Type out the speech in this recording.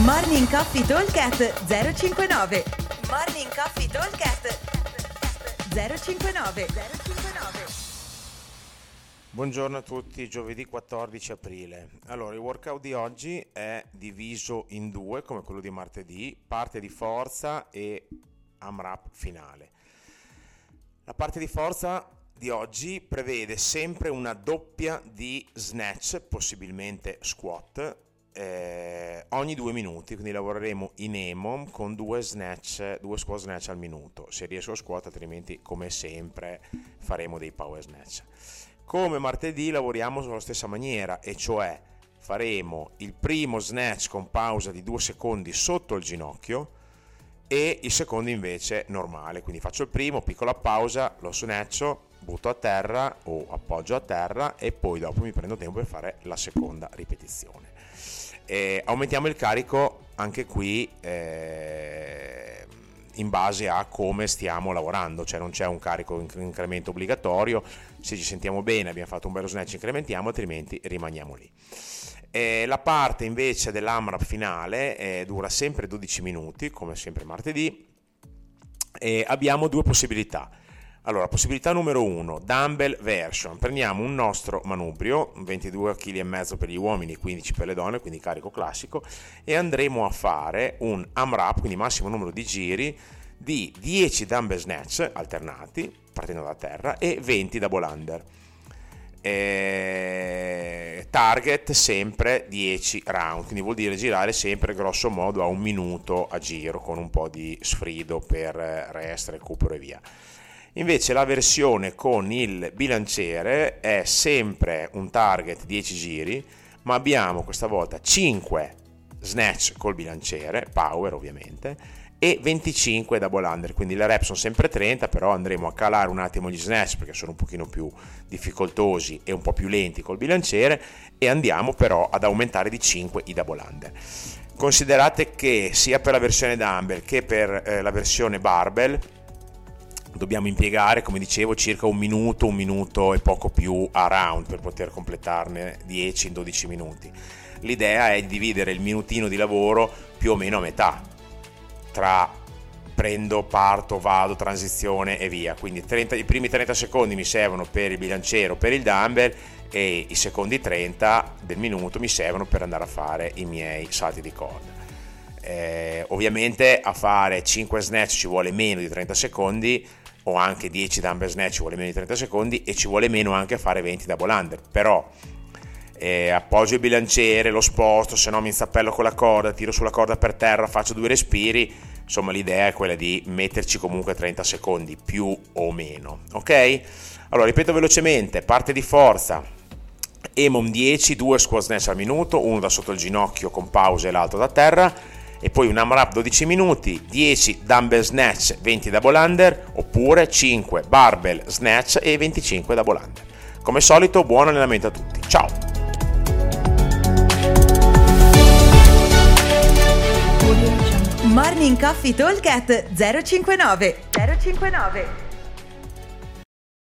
Morning Coffee Talkcast 059 Morning Coffee Talkcast 059 059 Buongiorno a tutti, giovedì 14 aprile. Allora, il workout di oggi è diviso in due, come quello di martedì, parte di forza e AMRAP finale. La parte di forza di oggi prevede sempre una doppia di snatch, possibilmente squat, eh, ogni due minuti, quindi lavoreremo in EMOM con due snatch, due squat snatch al minuto. Se riesco a squat, altrimenti, come sempre, faremo dei power snatch. Come martedì lavoriamo sulla stessa maniera, e cioè faremo il primo snatch con pausa di due secondi sotto il ginocchio e il secondo invece normale, quindi faccio il primo, piccola pausa, lo snatcho, butto a terra o appoggio a terra e poi dopo mi prendo tempo per fare la seconda ripetizione. Eh, aumentiamo il carico anche qui eh, in base a come stiamo lavorando, cioè non c'è un carico in incremento obbligatorio, se ci sentiamo bene abbiamo fatto un bello snatch incrementiamo, altrimenti rimaniamo lì. Eh, la parte invece dell'AMRAP finale eh, dura sempre 12 minuti, come sempre martedì, e abbiamo due possibilità allora, possibilità numero 1, dumbbell version. Prendiamo un nostro manubrio, 22 kg per gli uomini, 15 per le donne, quindi carico classico, e andremo a fare un AMRAP, quindi massimo numero di giri, di 10 dumbbell snatch alternati, partendo da terra, e 20 double under. E target sempre 10 round, quindi vuol dire girare sempre grosso modo a un minuto a giro con un po' di sfrido per rest, recupero e via. Invece la versione con il bilanciere è sempre un target 10 giri, ma abbiamo questa volta 5 snatch col bilanciere, power ovviamente, e 25 double under, quindi le rep sono sempre 30, però andremo a calare un attimo gli snatch perché sono un pochino più difficoltosi e un po' più lenti col bilanciere e andiamo però ad aumentare di 5 i double under. Considerate che sia per la versione dumbbell che per eh, la versione barbell dobbiamo impiegare, come dicevo, circa un minuto, un minuto e poco più a round per poter completarne 10 in 12 minuti. L'idea è di dividere il minutino di lavoro più o meno a metà, tra prendo, parto, vado, transizione e via. Quindi 30, i primi 30 secondi mi servono per il bilanciere o per il dumbbell e i secondi 30 del minuto mi servono per andare a fare i miei salti di corda. Eh, ovviamente a fare 5 snatch ci vuole meno di 30 secondi, o anche 10 dumbbell snatch ci vuole meno di 30 secondi e ci vuole meno anche a fare 20 double under. Però eh, appoggio il bilanciere, lo sposto, se no mi inzappello con la corda, tiro sulla corda per terra, faccio due respiri, insomma l'idea è quella di metterci comunque 30 secondi più o meno, ok? Allora ripeto velocemente, parte di forza, EMOM 10, 2 squat snatch al minuto, uno da sotto il ginocchio con pause e l'altro da terra, e poi un AMRAP 12 minuti, 10 dumbbell snatch 20 double under oppure 5 barbell snatch e 25 double under. Come solito buon allenamento a tutti, ciao! Morning Coffee Talk 059 059